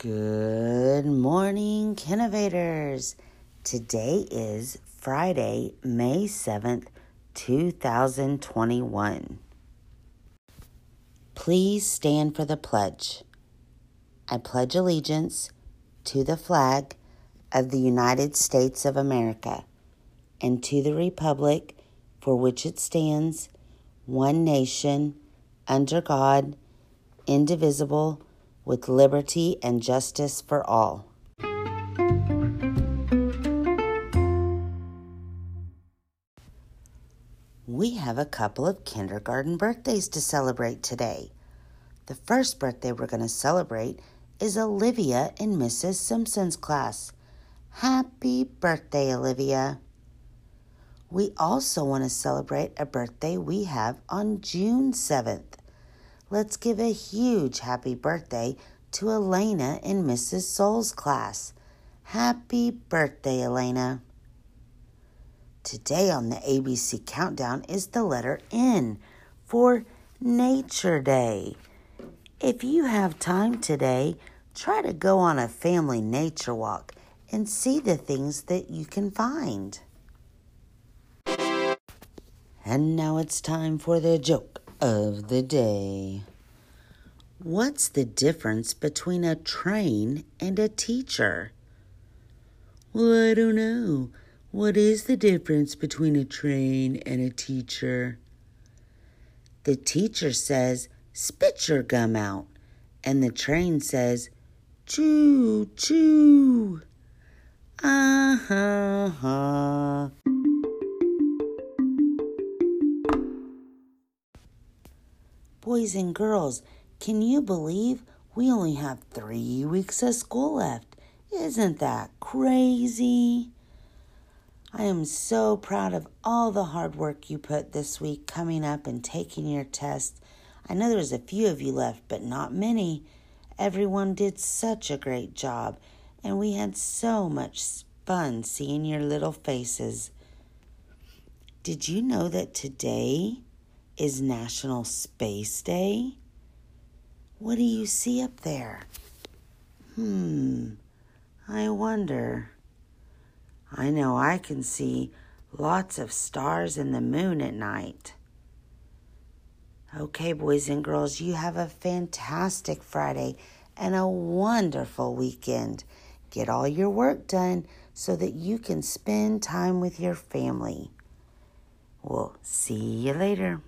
Good morning, Kinnovators. Today is Friday, May 7th, 2021. Please stand for the pledge. I pledge allegiance to the flag of the United States of America and to the republic for which it stands, one nation, under God, indivisible, with liberty and justice for all. We have a couple of kindergarten birthdays to celebrate today. The first birthday we're going to celebrate is Olivia in Mrs. Simpson's class. Happy birthday, Olivia! We also want to celebrate a birthday we have on June 7th. Let's give a huge happy birthday to Elena in Mrs. Soul's class. Happy birthday, Elena. Today on the ABC Countdown is the letter N for Nature Day. If you have time today, try to go on a family nature walk and see the things that you can find. And now it's time for the joke of the day. What's the difference between a train and a teacher? Well, I don't know. What is the difference between a train and a teacher? The teacher says, spit your gum out. And the train says, choo, choo. Ah ha ha. Boys and girls, can you believe we only have three weeks of school left? Isn't that crazy? I am so proud of all the hard work you put this week coming up and taking your test. I know there's a few of you left, but not many. Everyone did such a great job, and we had so much fun seeing your little faces. Did you know that today is National Space Day? What do you see up there? Hmm, I wonder. I know I can see lots of stars and the moon at night. Okay, boys and girls, you have a fantastic Friday and a wonderful weekend. Get all your work done so that you can spend time with your family. We'll see you later.